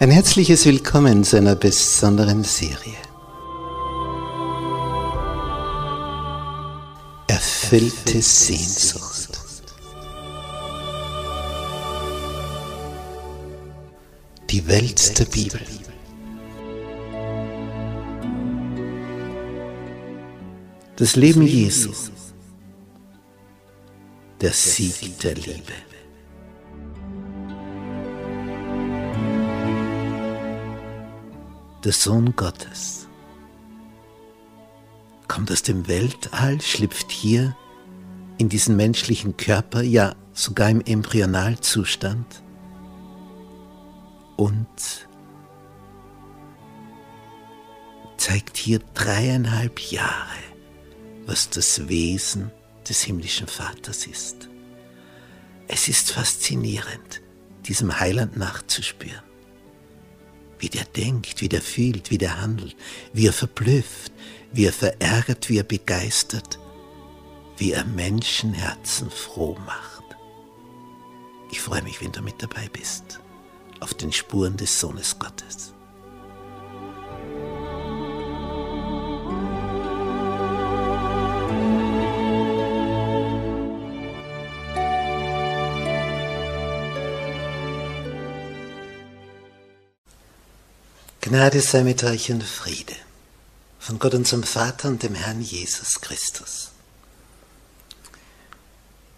Ein herzliches Willkommen zu einer besonderen Serie. Erfüllte Sehnsucht. Die Welt der Bibel. Das Leben Jesu. Der Sieg der Liebe. Der Sohn Gottes. Kommt aus dem Weltall, schlüpft hier in diesen menschlichen Körper, ja sogar im Embryonalzustand und zeigt hier dreieinhalb Jahre, was das Wesen des himmlischen Vaters ist. Es ist faszinierend, diesem Heiland nachzuspüren wie der denkt, wie der fühlt, wie der handelt, wie er verblüfft, wie er verärgert, wie er begeistert, wie er Menschenherzen froh macht. Ich freue mich, wenn du mit dabei bist, auf den Spuren des Sohnes Gottes. Gnade sei mit euch und Friede von Gott unserem Vater und dem Herrn Jesus Christus.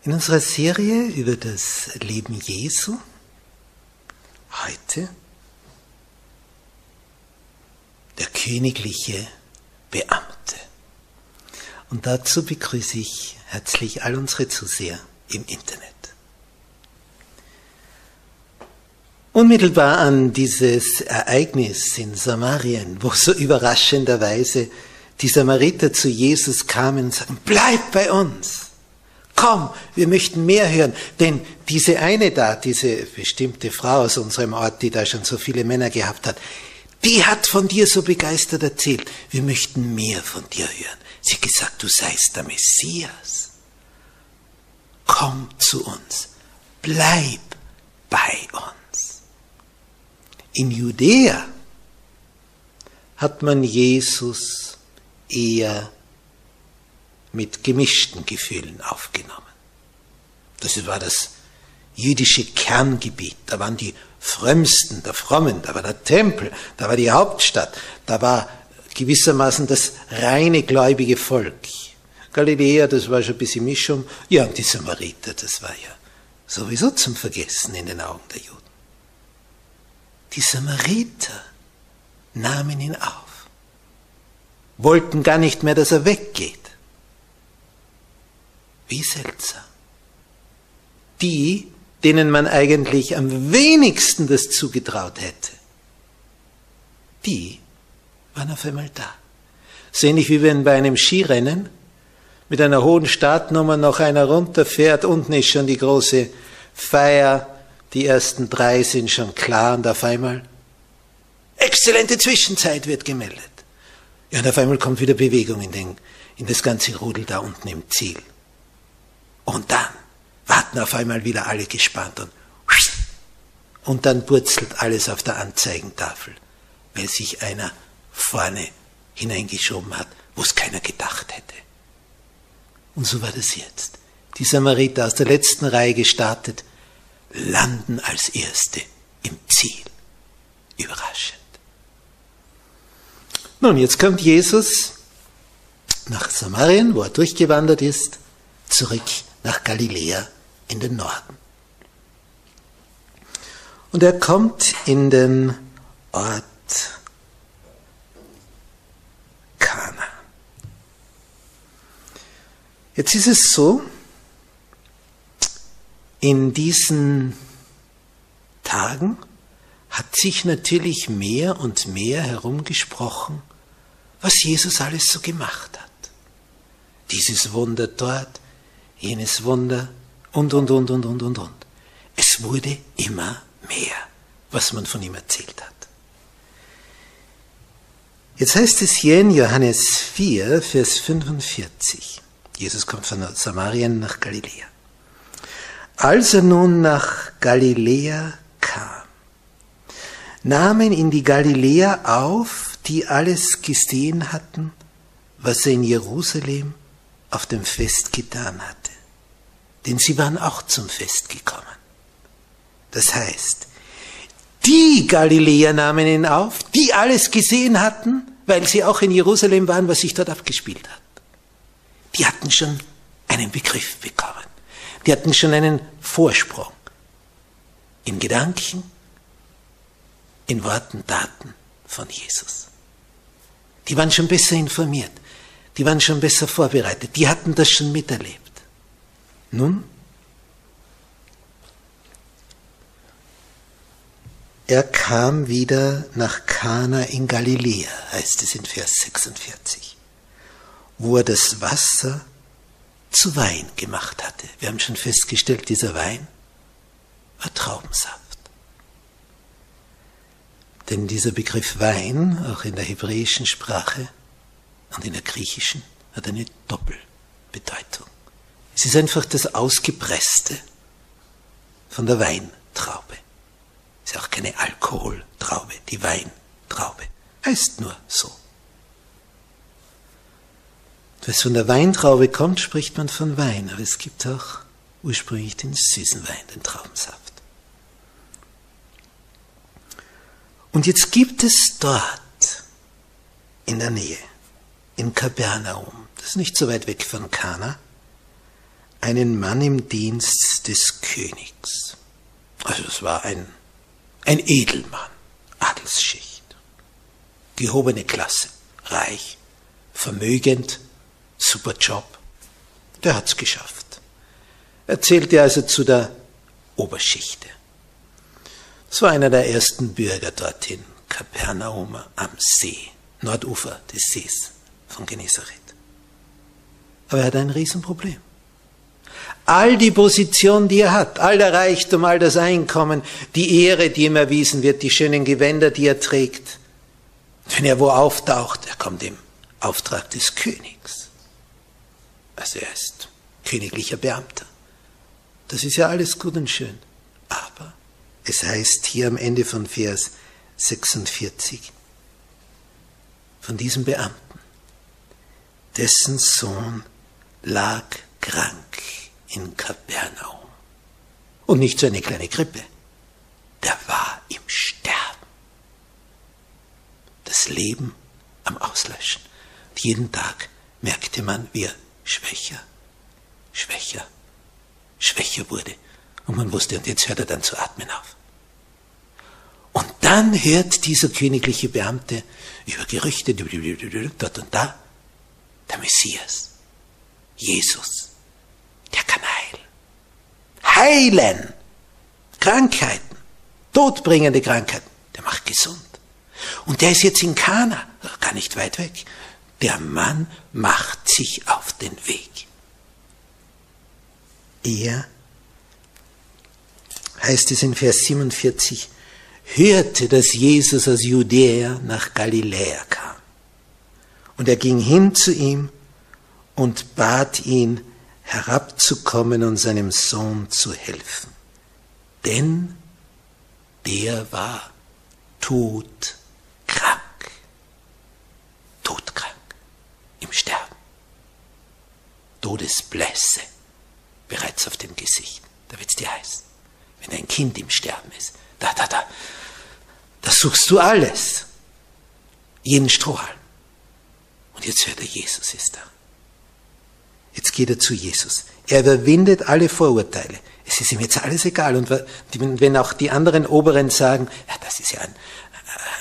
In unserer Serie über das Leben Jesu heute der königliche Beamte. Und dazu begrüße ich herzlich all unsere Zuseher im Internet. Unmittelbar an dieses Ereignis in Samarien, wo so überraschenderweise die Samariter zu Jesus kamen und sagten, bleib bei uns. Komm, wir möchten mehr hören. Denn diese eine da, diese bestimmte Frau aus unserem Ort, die da schon so viele Männer gehabt hat, die hat von dir so begeistert erzählt. Wir möchten mehr von dir hören. Sie hat gesagt, du seist der Messias. Komm zu uns. Bleib bei uns. In Judäa hat man Jesus eher mit gemischten Gefühlen aufgenommen. Das war das jüdische Kerngebiet. Da waren die Frömmsten, der Frommen, da war der Tempel, da war die Hauptstadt, da war gewissermaßen das reine gläubige Volk. Galiläa, das war schon ein bisschen Mischung. Ja, und die Samariter, das war ja sowieso zum Vergessen in den Augen der Juden. Die Samariter nahmen ihn auf, wollten gar nicht mehr, dass er weggeht. Wie seltsam. Die, denen man eigentlich am wenigsten das zugetraut hätte, die waren auf einmal da. So ähnlich wie wenn bei einem Skirennen mit einer hohen Startnummer noch einer runterfährt, unten ist schon die große Feier, die ersten drei sind schon klar und auf einmal exzellente Zwischenzeit wird gemeldet. Ja, und auf einmal kommt wieder Bewegung in, den, in das ganze Rudel da unten im Ziel. Und dann warten auf einmal wieder alle gespannt und und dann purzelt alles auf der Anzeigentafel, weil sich einer vorne hineingeschoben hat, wo es keiner gedacht hätte. Und so war das jetzt. Die Samariter aus der letzten Reihe gestartet, landen als Erste im Ziel. Überraschend. Nun, jetzt kommt Jesus nach Samarien, wo er durchgewandert ist, zurück nach Galiläa in den Norden. Und er kommt in den Ort Kana. Jetzt ist es so, in diesen Tagen hat sich natürlich mehr und mehr herumgesprochen, was Jesus alles so gemacht hat. Dieses Wunder dort, jenes Wunder und, und, und, und, und, und, und. Es wurde immer mehr, was man von ihm erzählt hat. Jetzt heißt es hier in Johannes 4, Vers 45. Jesus kommt von Samarien nach Galiläa. Als er nun nach Galiläa kam, nahmen in die Galiläer auf, die alles gesehen hatten, was er in Jerusalem auf dem Fest getan hatte. Denn sie waren auch zum Fest gekommen. Das heißt, die Galiläer nahmen ihn auf, die alles gesehen hatten, weil sie auch in Jerusalem waren, was sich dort abgespielt hat. Die hatten schon einen Begriff bekommen. Die hatten schon einen Vorsprung in Gedanken, in Worten, Daten von Jesus. Die waren schon besser informiert, die waren schon besser vorbereitet, die hatten das schon miterlebt. Nun, er kam wieder nach Kana in Galiläa, heißt es in Vers 46, wo er das Wasser zu Wein gemacht hatte. Wir haben schon festgestellt, dieser Wein war Traubensaft. Denn dieser Begriff Wein, auch in der hebräischen Sprache und in der griechischen, hat eine Doppelbedeutung. Es ist einfach das Ausgepresste von der Weintraube. Es ist auch keine Alkoholtraube, die Weintraube. Heißt nur so. Es von der Weintraube kommt, spricht man von Wein, aber es gibt auch ursprünglich den süßen Wein, den Traubensaft. Und jetzt gibt es dort in der Nähe, in Kapernaum, das ist nicht so weit weg von Kana, einen Mann im Dienst des Königs. Also es war ein, ein Edelmann, Adelsschicht, gehobene Klasse, reich, vermögend, super Job. Der hat's geschafft. Er zählte also zu der Oberschichte. Es war einer der ersten Bürger dorthin, Kapernaum am See, Nordufer des Sees von Genezareth. Aber er hat ein Riesenproblem. All die Position, die er hat, all der Reichtum, all das Einkommen, die Ehre, die ihm erwiesen wird, die schönen Gewänder, die er trägt, wenn er wo auftaucht, er kommt im Auftrag des Königs. Also er ist königlicher Beamter. Das ist ja alles gut und schön. Aber es heißt hier am Ende von Vers 46 von diesem Beamten, dessen Sohn lag krank in Kapernaum. Und nicht so eine kleine Grippe, der war im Sterben. Das Leben am Auslöschen. Und jeden Tag merkte man, wie er schwächer, schwächer, schwächer wurde. Und man wusste, und jetzt hört er dann zu atmen auf. Und dann hört dieser königliche Beamte über Gerüchte, dort und da, der Messias, Jesus, der kann heilen. Heilen! Krankheiten, todbringende Krankheiten, der macht gesund. Und der ist jetzt in Kana, gar nicht weit weg. Der Mann macht sich auf den Weg. Er heißt es in Vers 47, hörte, dass Jesus aus Judäa nach Galiläa kam. Und er ging hin zu ihm und bat ihn, herabzukommen und seinem Sohn zu helfen. Denn der war todkrank. Todkrank. Im Sterben. Todesblässe bereits auf dem Gesicht. Da wird's dir heiß wenn ein Kind im Sterben ist. Da, da, da. Da suchst du alles. Jeden Strohhalm. Und jetzt hört er, Jesus ist da. Jetzt geht er zu Jesus. Er überwindet alle Vorurteile. Es ist ihm jetzt alles egal. Und wenn auch die anderen Oberen sagen, ja, das ist ja ein,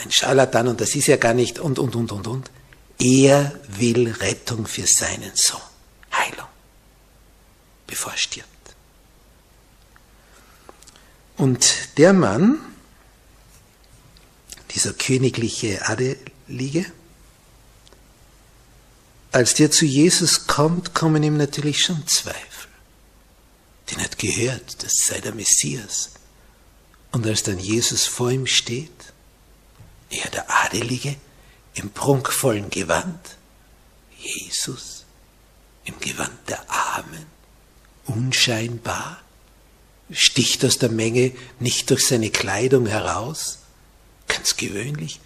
ein Scharlatan und das ist ja gar nicht und, und, und, und, und. Er will Rettung für seinen Sohn. Heilung. Bevor er stirbt. Und der Mann, dieser königliche Adelige, als der zu Jesus kommt, kommen ihm natürlich schon Zweifel. Den hat gehört, das sei der Messias. Und als dann Jesus vor ihm steht, er der Adelige im prunkvollen Gewand, Jesus im Gewand der Armen, unscheinbar, sticht aus der Menge nicht durch seine Kleidung heraus, ganz gewöhnlich,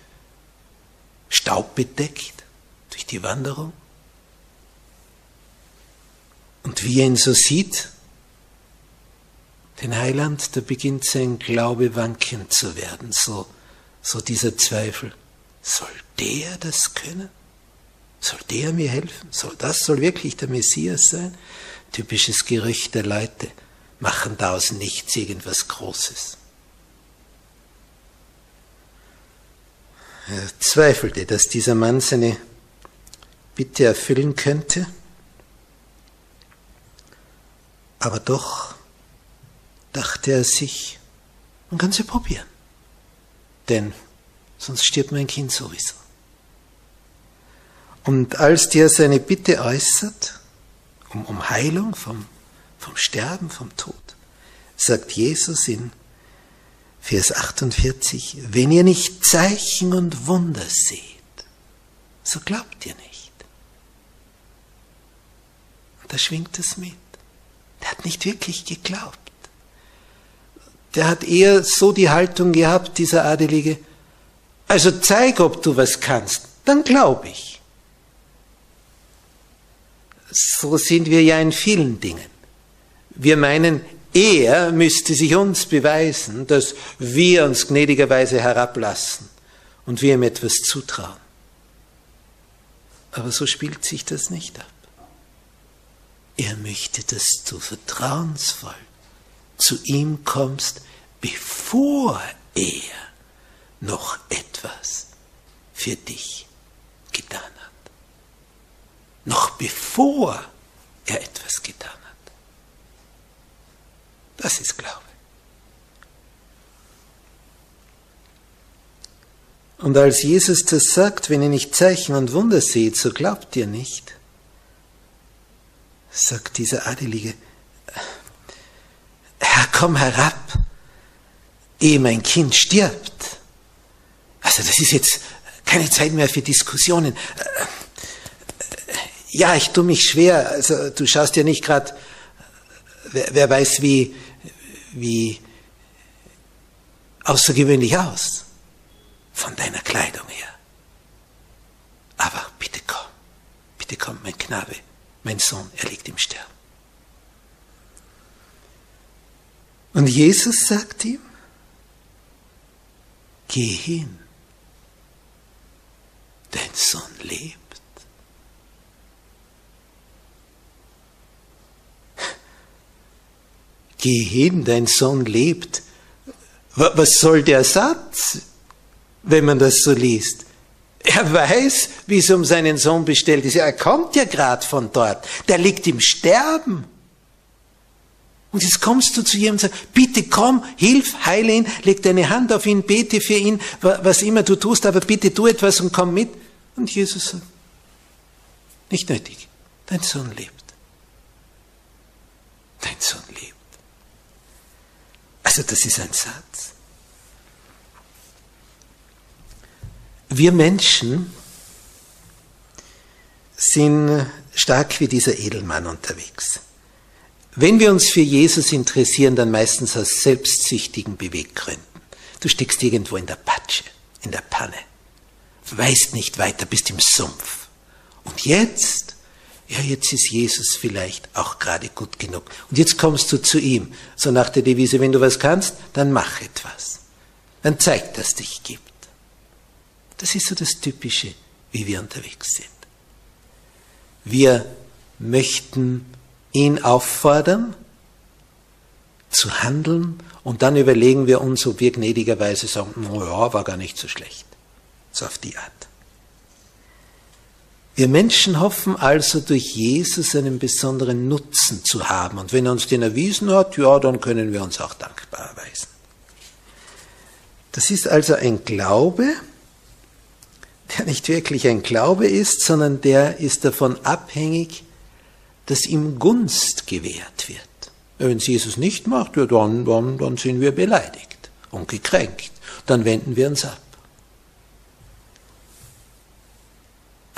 staubbedeckt durch die Wanderung. Und wie er ihn so sieht, den Heiland, da beginnt sein Glaube wankend zu werden, so, so dieser Zweifel. Soll der das können? Soll der mir helfen? Soll das soll wirklich der Messias sein? Typisches Gerücht der Leute machen da aus nichts irgendwas Großes. Er zweifelte, dass dieser Mann seine Bitte erfüllen könnte, aber doch dachte er sich, man kann sie probieren, denn sonst stirbt mein Kind sowieso. Und als der seine Bitte äußert, um, um Heilung vom, vom Sterben, vom Tod, sagt Jesus in Vers 48, wenn ihr nicht Zeichen und Wunder seht, so glaubt ihr nicht. Und da schwingt es mit. Der hat nicht wirklich geglaubt. Der hat eher so die Haltung gehabt, dieser Adelige, also zeig, ob du was kannst, dann glaube ich. So sind wir ja in vielen Dingen. Wir meinen, er müsste sich uns beweisen, dass wir uns gnädigerweise herablassen und wir ihm etwas zutrauen. Aber so spielt sich das nicht ab. Er möchte, dass du vertrauensvoll zu ihm kommst, bevor er noch etwas für dich getan hat. Noch bevor er etwas getan hat. Das ist Glaube. Und als Jesus das sagt, wenn ihr nicht Zeichen und Wunder seht, so glaubt ihr nicht, sagt dieser Adelige, Herr, komm herab, ehe mein Kind stirbt. Also das ist jetzt keine Zeit mehr für Diskussionen. Ja, ich tue mich schwer. Also du schaust ja nicht gerade, wer, wer, weiß wie, wie außergewöhnlich aus von deiner Kleidung her. Aber bitte komm, bitte komm, mein Knabe, mein Sohn, er liegt im Sterben. Und Jesus sagt ihm, geh hin, dein Sohn lebt. Geh hin, dein Sohn lebt. Was soll der Satz, wenn man das so liest? Er weiß, wie es um seinen Sohn bestellt ist. Er kommt ja gerade von dort. Der liegt im Sterben. Und jetzt kommst du zu ihm und sagst, bitte komm, hilf, heile ihn, leg deine Hand auf ihn, bete für ihn, was immer du tust, aber bitte tu etwas und komm mit. Und Jesus sagt, nicht nötig, dein Sohn lebt. Dein Sohn lebt. Also das ist ein Satz. Wir Menschen sind stark wie dieser Edelmann unterwegs. Wenn wir uns für Jesus interessieren, dann meistens aus selbstsüchtigen Beweggründen. Du steckst irgendwo in der Patsche, in der Panne, weißt nicht weiter, bist im Sumpf. Und jetzt ja, jetzt ist Jesus vielleicht auch gerade gut genug. Und jetzt kommst du zu ihm, so nach der Devise, wenn du was kannst, dann mach etwas. Dann zeig, dass es dich gibt. Das ist so das Typische, wie wir unterwegs sind. Wir möchten ihn auffordern, zu handeln, und dann überlegen wir uns, ob wir gnädigerweise sagen, oh ja, war gar nicht so schlecht. So auf die Art. Wir Menschen hoffen also durch Jesus einen besonderen Nutzen zu haben. Und wenn er uns den erwiesen hat, ja, dann können wir uns auch dankbar erweisen. Das ist also ein Glaube, der nicht wirklich ein Glaube ist, sondern der ist davon abhängig, dass ihm Gunst gewährt wird. Wenn es Jesus nicht macht, ja, dann, dann, dann sind wir beleidigt und gekränkt. Dann wenden wir uns ab.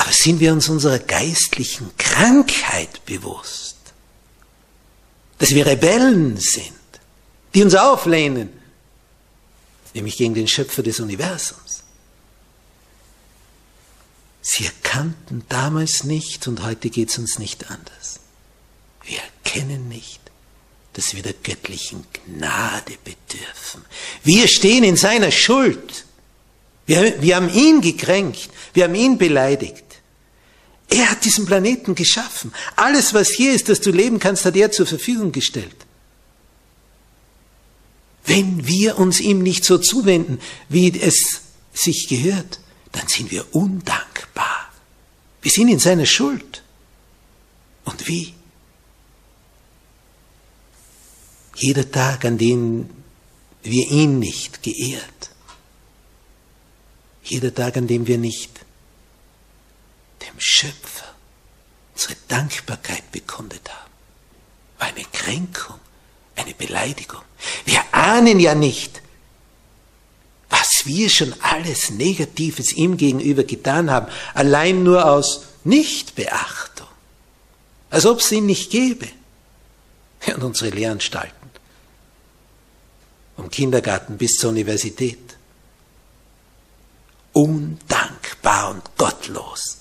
Aber sind wir uns unserer geistlichen Krankheit bewusst? Dass wir Rebellen sind, die uns auflehnen, nämlich gegen den Schöpfer des Universums. Sie erkannten damals nicht und heute geht es uns nicht anders. Wir erkennen nicht, dass wir der göttlichen Gnade bedürfen. Wir stehen in seiner Schuld. Wir, wir haben ihn gekränkt. Wir haben ihn beleidigt. Er hat diesen Planeten geschaffen. Alles, was hier ist, dass du leben kannst, hat er zur Verfügung gestellt. Wenn wir uns ihm nicht so zuwenden, wie es sich gehört, dann sind wir undankbar. Wir sind in seiner Schuld. Und wie? Jeder Tag, an dem wir ihn nicht geehrt, jeder Tag, an dem wir nicht dem Schöpfer unsere Dankbarkeit bekundet haben, war eine Kränkung, eine Beleidigung. Wir ahnen ja nicht, was wir schon alles Negatives ihm gegenüber getan haben, allein nur aus Nichtbeachtung, als ob es ihn nicht gäbe. Und unsere Lehranstalten, vom Kindergarten bis zur Universität, undankbar und gottlos,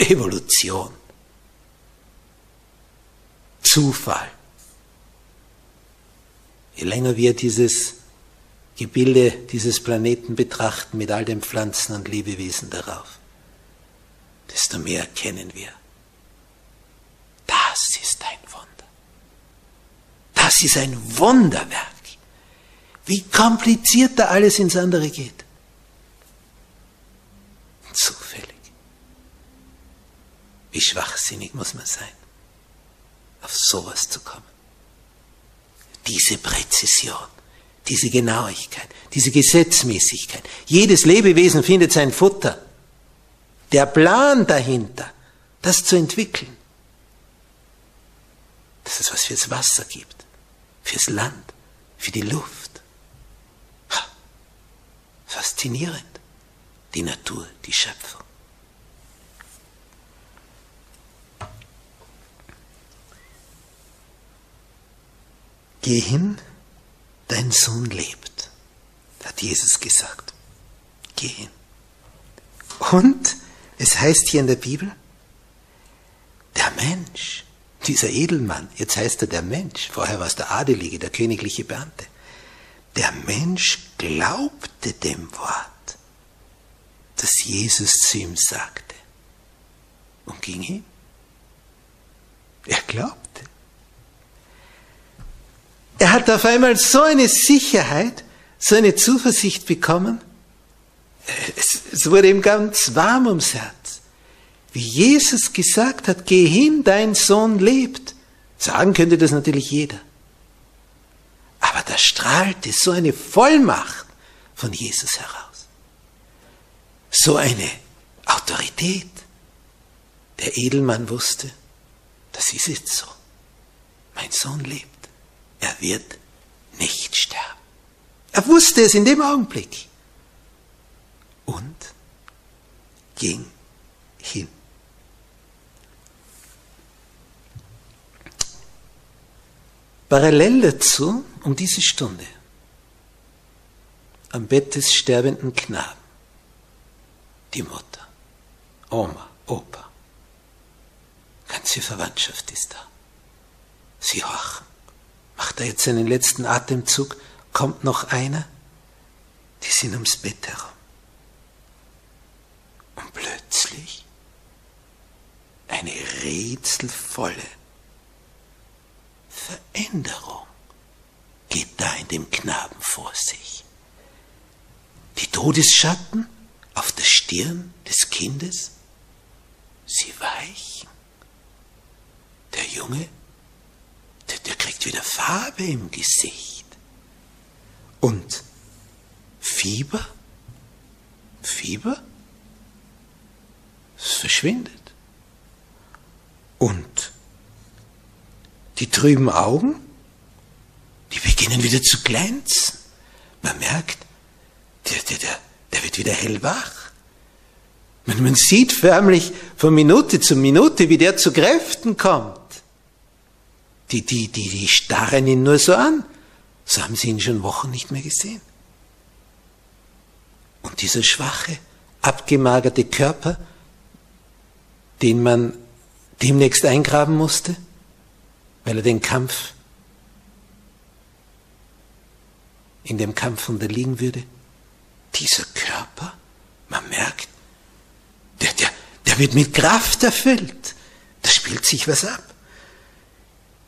Evolution, Zufall. Je länger wir dieses Gebilde dieses Planeten betrachten mit all den Pflanzen und Lebewesen darauf, desto mehr erkennen wir, das ist ein Wunder. Das ist ein Wunderwerk. Wie kompliziert da alles ins andere geht. Zufällig. Wie schwachsinnig muss man sein, auf sowas zu kommen. Diese Präzision diese Genauigkeit, diese Gesetzmäßigkeit. Jedes Lebewesen findet sein Futter. Der Plan dahinter, das zu entwickeln, dass es was fürs Wasser gibt, fürs Land, für die Luft. Faszinierend, die Natur, die Schöpfung. Geh hin dein Sohn lebt, hat Jesus gesagt. Geh hin. Und es heißt hier in der Bibel, der Mensch, dieser Edelmann, jetzt heißt er der Mensch, vorher war es der Adelige, der königliche Beamte, der Mensch glaubte dem Wort, das Jesus zu ihm sagte und ging hin. Er glaubte. Er hat auf einmal so eine Sicherheit, so eine Zuversicht bekommen. Es, es wurde ihm ganz warm ums Herz. Wie Jesus gesagt hat, geh hin, dein Sohn lebt. Sagen könnte das natürlich jeder. Aber da strahlte so eine Vollmacht von Jesus heraus. So eine Autorität. Der Edelmann wusste, das ist jetzt so. Mein Sohn lebt er wird nicht sterben. Er wusste es in dem Augenblick und ging hin. Parallel dazu, um diese Stunde, am Bett des sterbenden Knaben, die Mutter, Oma, Opa, ganze Verwandtschaft ist da. Sie horchen macht er jetzt seinen letzten Atemzug, kommt noch einer, die sind ums Bett herum. Und plötzlich eine rätselvolle Veränderung geht da in dem Knaben vor sich. Die Todesschatten auf der Stirn des Kindes, sie weichen. Der Junge der, der kriegt wieder Farbe im Gesicht. Und Fieber? Fieber? Es verschwindet. Und die trüben Augen, die beginnen wieder zu glänzen. Man merkt, der, der, der, der wird wieder hellwach. Man, man sieht förmlich von Minute zu Minute, wie der zu Kräften kommt. Die, die, die, die starren ihn nur so an. So haben sie ihn schon Wochen nicht mehr gesehen. Und dieser schwache, abgemagerte Körper den man demnächst eingraben musste, weil er den Kampf in dem Kampf unterliegen würde. Dieser Körper, man merkt, der, der, der wird mit Kraft erfüllt. Da spielt sich was ab.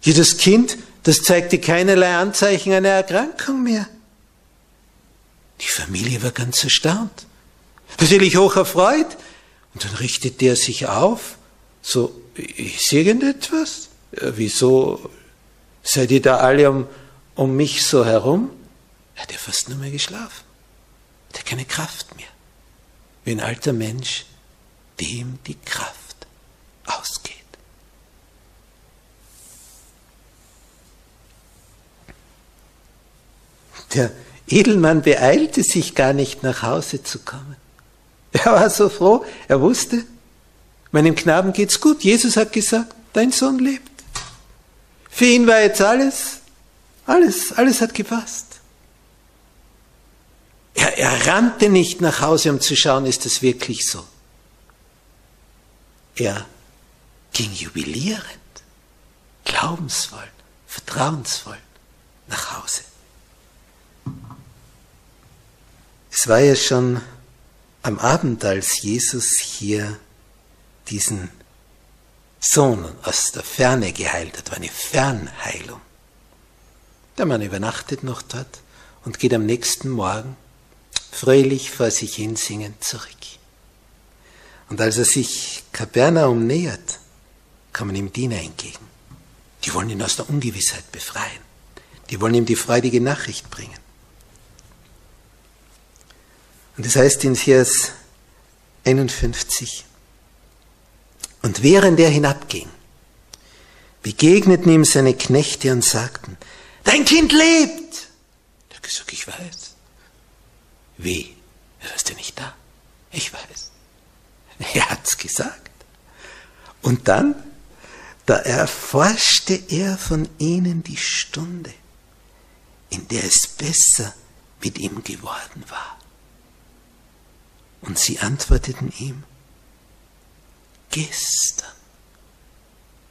Jedes Kind, das zeigte keinerlei Anzeichen einer Erkrankung mehr. Die Familie war ganz erstaunt. Natürlich hoch erfreut. Und dann richtete er sich auf. So, ist irgendetwas? Wieso seid ihr da alle um, um mich so herum? Er hat ja fast nur mehr geschlafen. Er hat keine Kraft mehr. Wie ein alter Mensch, dem die Kraft ausgeht. Der Edelmann beeilte sich gar nicht nach Hause zu kommen. Er war so froh, er wusste, meinem Knaben geht's gut. Jesus hat gesagt, dein Sohn lebt. Für ihn war jetzt alles, alles, alles hat gepasst. Er, er rannte nicht nach Hause, um zu schauen, ist es wirklich so. Er ging jubilierend, glaubensvoll, vertrauensvoll nach Hause. Es war ja schon am Abend, als Jesus hier diesen Sohn aus der Ferne geheilt hat, war eine Fernheilung. Der Mann übernachtet noch dort und geht am nächsten Morgen fröhlich vor sich hin singend zurück. Und als er sich Kapernaum nähert, kommen ihm Diener entgegen. Die wollen ihn aus der Ungewissheit befreien. Die wollen ihm die freudige Nachricht bringen. Und das heißt in Vers 51, und während er hinabging, begegneten ihm seine Knechte und sagten, dein Kind lebt. Er hat gesagt, ich weiß. Wie? Er ist ja nicht da. Ich weiß. Er hat's gesagt. Und dann, da erforschte er von ihnen die Stunde, in der es besser mit ihm geworden war. Und sie antworteten ihm, gestern.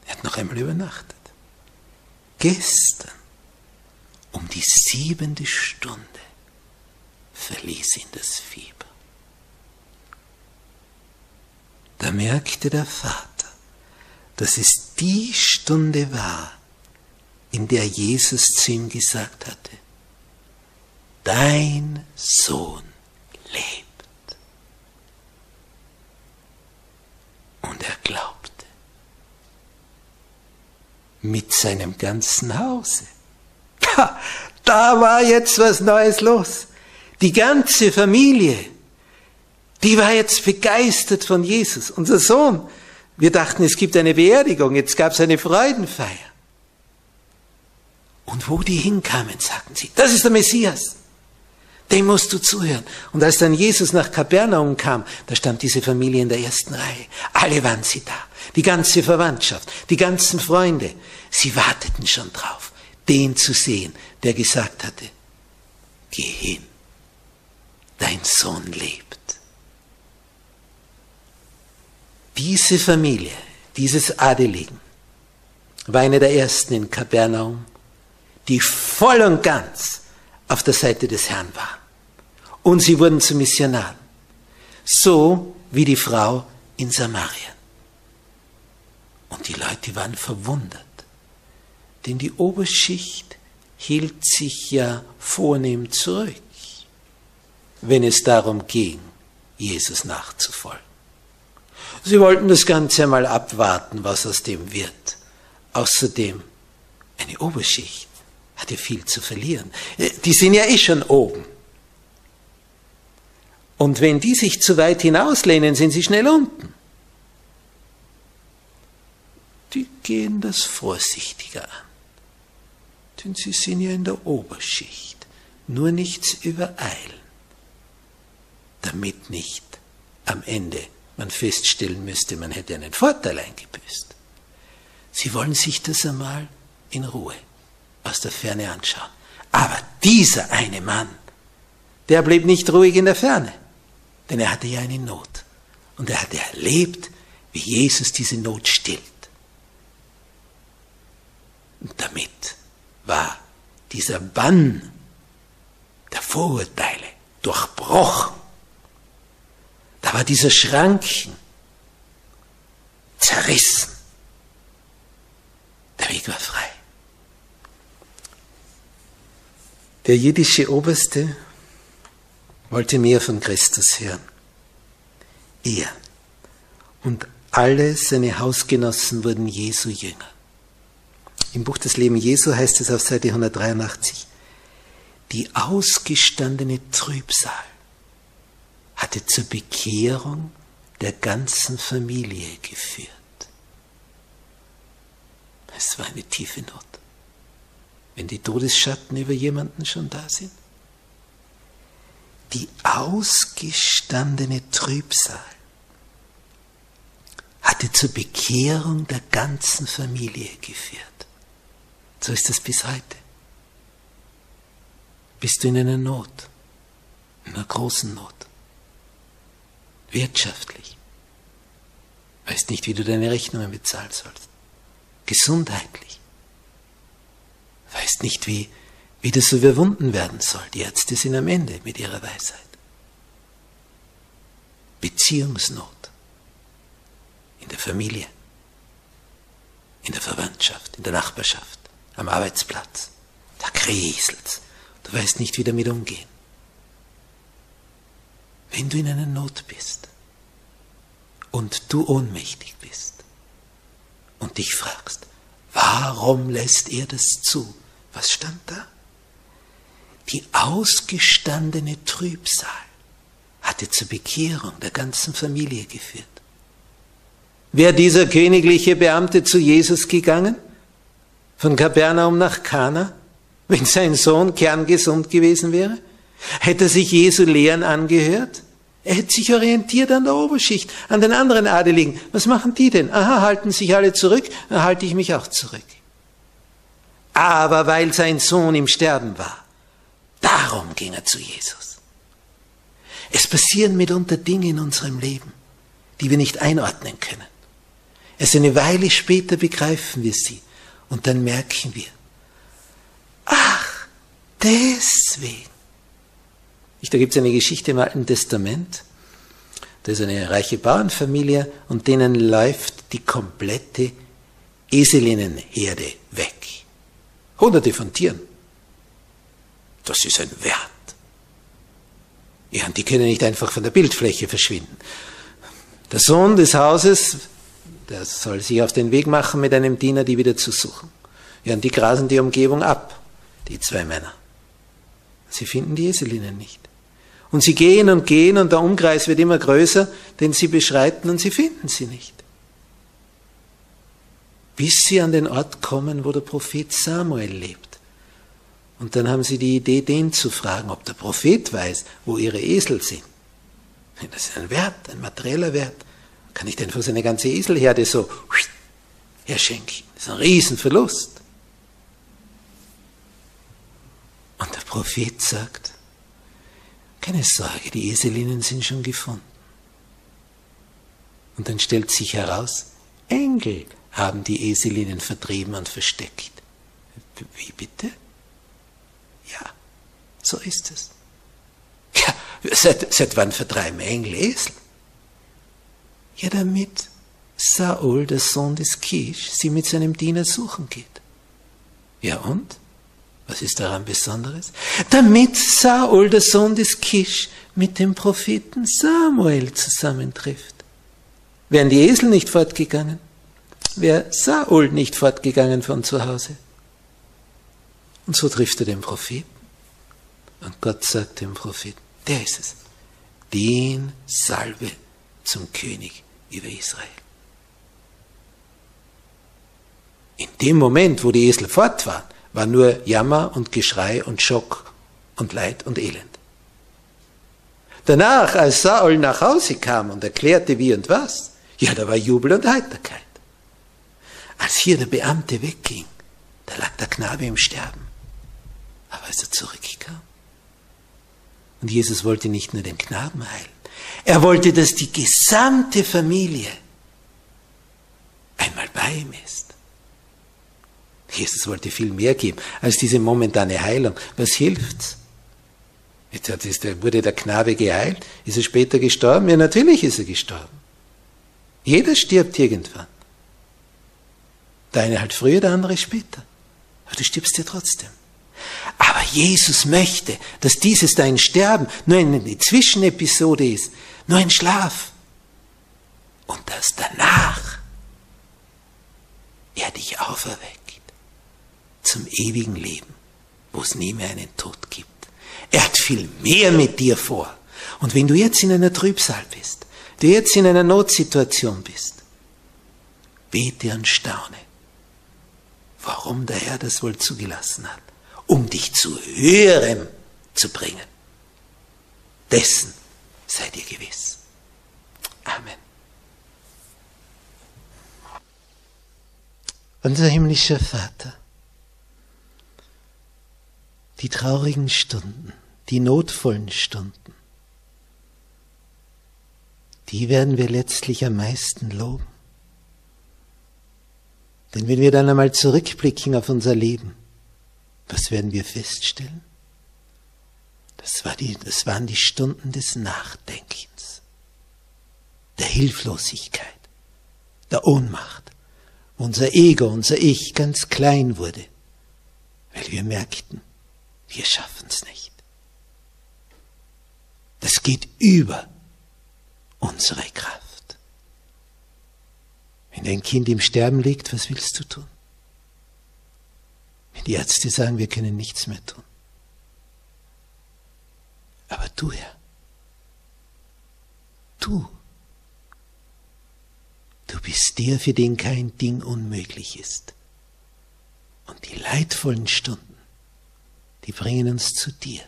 Er hat noch einmal übernachtet. Gestern, um die siebente Stunde, verließ ihn das Fieber. Da merkte der Vater, dass es die Stunde war, in der Jesus zu ihm gesagt hatte, dein Sohn lebt. Und er glaubte. Mit seinem ganzen Hause. Ha, da war jetzt was Neues los. Die ganze Familie, die war jetzt begeistert von Jesus. Unser Sohn, wir dachten, es gibt eine Beerdigung, jetzt gab es eine Freudenfeier. Und wo die hinkamen, sagten sie, das ist der Messias. Dem musst du zuhören. Und als dann Jesus nach Kapernaum kam, da stand diese Familie in der ersten Reihe. Alle waren sie da. Die ganze Verwandtschaft, die ganzen Freunde. Sie warteten schon drauf, den zu sehen, der gesagt hatte, geh hin, dein Sohn lebt. Diese Familie, dieses Adeligen, war eine der ersten in Kapernaum, die voll und ganz auf der Seite des Herrn waren und sie wurden zu Missionaren. So wie die Frau in Samarien. Und die Leute waren verwundert, denn die Oberschicht hielt sich ja vornehm zurück, wenn es darum ging, Jesus nachzufolgen. Sie wollten das Ganze einmal abwarten, was aus dem wird. Außerdem, eine Oberschicht hat ja viel zu verlieren. Die sind ja eh schon oben. Und wenn die sich zu weit hinauslehnen, sind sie schnell unten. Die gehen das vorsichtiger an. Denn sie sind ja in der Oberschicht. Nur nichts übereilen. Damit nicht am Ende man feststellen müsste, man hätte einen Vorteil eingebüßt. Sie wollen sich das einmal in Ruhe aus der Ferne anschauen. Aber dieser eine Mann, der blieb nicht ruhig in der Ferne. Denn er hatte ja eine Not. Und er hatte erlebt, wie Jesus diese Not stillt. Und damit war dieser Bann der Vorurteile durchbrochen. Da war dieser Schranken zerrissen. Der Weg war frei. Der jiddische Oberste wollte mehr von Christus hören. Er und alle seine Hausgenossen wurden Jesu Jünger. Im Buch des Leben Jesu heißt es auf Seite 183, die ausgestandene Trübsal hatte zur Bekehrung der ganzen Familie geführt. Es war eine tiefe Not, wenn die Todesschatten über jemanden schon da sind. Die ausgestandene Trübsal hatte zur Bekehrung der ganzen Familie geführt. So ist es bis heute. Bist du in einer Not, in einer großen Not, wirtschaftlich, weißt nicht, wie du deine Rechnungen bezahlen sollst, gesundheitlich, weißt nicht, wie, wie das so überwunden werden soll. Die Ärzte sind am Ende mit ihrer Weisheit. Beziehungsnot in der Familie, in der Verwandtschaft, in der Nachbarschaft, am Arbeitsplatz. Da kriselt's. Du weißt nicht, wie damit umgehen. Wenn du in einer Not bist und du ohnmächtig bist und dich fragst, warum lässt er das zu? Was stand da? Die ausgestandene Trübsal hatte zur Bekehrung der ganzen Familie geführt. Wäre dieser königliche Beamte zu Jesus gegangen? Von Kapernaum nach Kana? wenn sein Sohn kerngesund gewesen wäre? Hätte er sich Jesu Lehren angehört? Er hätte sich orientiert an der Oberschicht, an den anderen Adeligen. Was machen die denn? Aha, halten sich alle zurück, dann halte ich mich auch zurück. Aber weil sein Sohn im Sterben war, darum ging er zu Jesus. Es passieren mitunter Dinge in unserem Leben, die wir nicht einordnen können. Erst eine Weile später begreifen wir sie und dann merken wir, Ach, deswegen. Da gibt es eine Geschichte im Alten Testament. Da ist eine reiche Bauernfamilie und denen läuft die komplette Eselinnenherde weg. Hunderte von Tieren. Das ist ein Wert. Ja, und die können nicht einfach von der Bildfläche verschwinden. Der Sohn des Hauses, der soll sich auf den Weg machen, mit einem Diener die wieder zu suchen. Ja, und die grasen die Umgebung ab die zwei Männer. Sie finden die Eselinnen nicht. Und sie gehen und gehen und der Umkreis wird immer größer, den sie beschreiten und sie finden sie nicht. Bis sie an den Ort kommen, wo der Prophet Samuel lebt. Und dann haben sie die Idee, den zu fragen, ob der Prophet weiß, wo ihre Esel sind. Das ist ein Wert, ein materieller Wert. Kann ich denn für seine ganze Eselherde so herschenken? Das ist ein Riesenverlust. Und der Prophet sagt, keine Sorge, die Eselinnen sind schon gefunden. Und dann stellt sich heraus, Engel haben die Eselinnen vertrieben und versteckt. Wie bitte? Ja, so ist es. Ja, seit, seit wann vertreiben Engel Esel? Ja, damit Saul, der Sohn des Kisch, sie mit seinem Diener suchen geht. Ja und? Was ist daran Besonderes? Damit Saul, der Sohn des Kisch, mit dem Propheten Samuel zusammentrifft. Wären die Esel nicht fortgegangen, wäre Saul nicht fortgegangen von zu Hause. Und so trifft er den Propheten. Und Gott sagt dem Propheten, der ist es, den salve zum König über Israel. In dem Moment, wo die Esel fort waren, war nur Jammer und Geschrei und Schock und Leid und Elend. Danach, als Saul nach Hause kam und erklärte wie und was, ja, da war Jubel und Heiterkeit. Als hier der Beamte wegging, da lag der Knabe im Sterben. Aber als er zurückkam, und Jesus wollte nicht nur den Knaben heilen, er wollte, dass die gesamte Familie bei ihm ist. Jesus wollte viel mehr geben als diese momentane Heilung. Was hilft's? Jetzt hat, ist, wurde der Knabe geheilt. Ist er später gestorben? Ja, natürlich ist er gestorben. Jeder stirbt irgendwann. Der eine halt früher, der andere später. Aber du stirbst ja trotzdem. Aber Jesus möchte, dass dieses dein Sterben nur eine Zwischenepisode ist, nur ein Schlaf. Und dass danach er dich auferweckt zum ewigen Leben, wo es nie mehr einen Tod gibt. Er hat viel mehr mit dir vor. Und wenn du jetzt in einer Trübsal bist, du jetzt in einer Notsituation bist, bete und staune, warum der Herr das wohl zugelassen hat, um dich zu höherem zu bringen. Dessen seid ihr gewiss. Amen. Unser himmlischer Vater, die traurigen Stunden, die notvollen Stunden, die werden wir letztlich am meisten loben. Denn wenn wir dann einmal zurückblicken auf unser Leben, was werden wir feststellen? Das, war die, das waren die Stunden des Nachdenkens, der Hilflosigkeit, der Ohnmacht, unser Ego, unser Ich ganz klein wurde, weil wir merkten, wir schaffen es nicht. Das geht über unsere Kraft. Wenn dein Kind im Sterben liegt, was willst du tun? Wenn die Ärzte sagen, wir können nichts mehr tun. Aber du, Herr, du, du bist der, für den kein Ding unmöglich ist. Und die leidvollen Stunden, die bringen uns zu dir.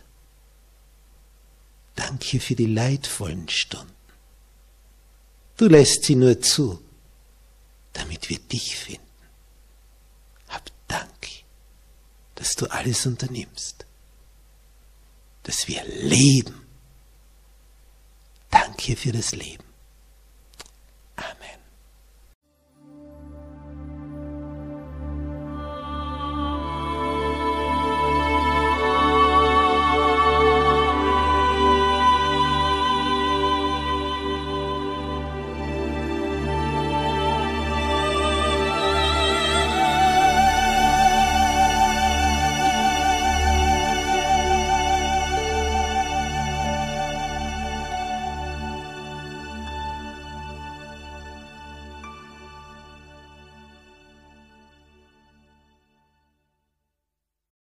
Danke für die leidvollen Stunden. Du lässt sie nur zu, damit wir dich finden. Dass du alles unternimmst, dass wir leben. Danke für das Leben.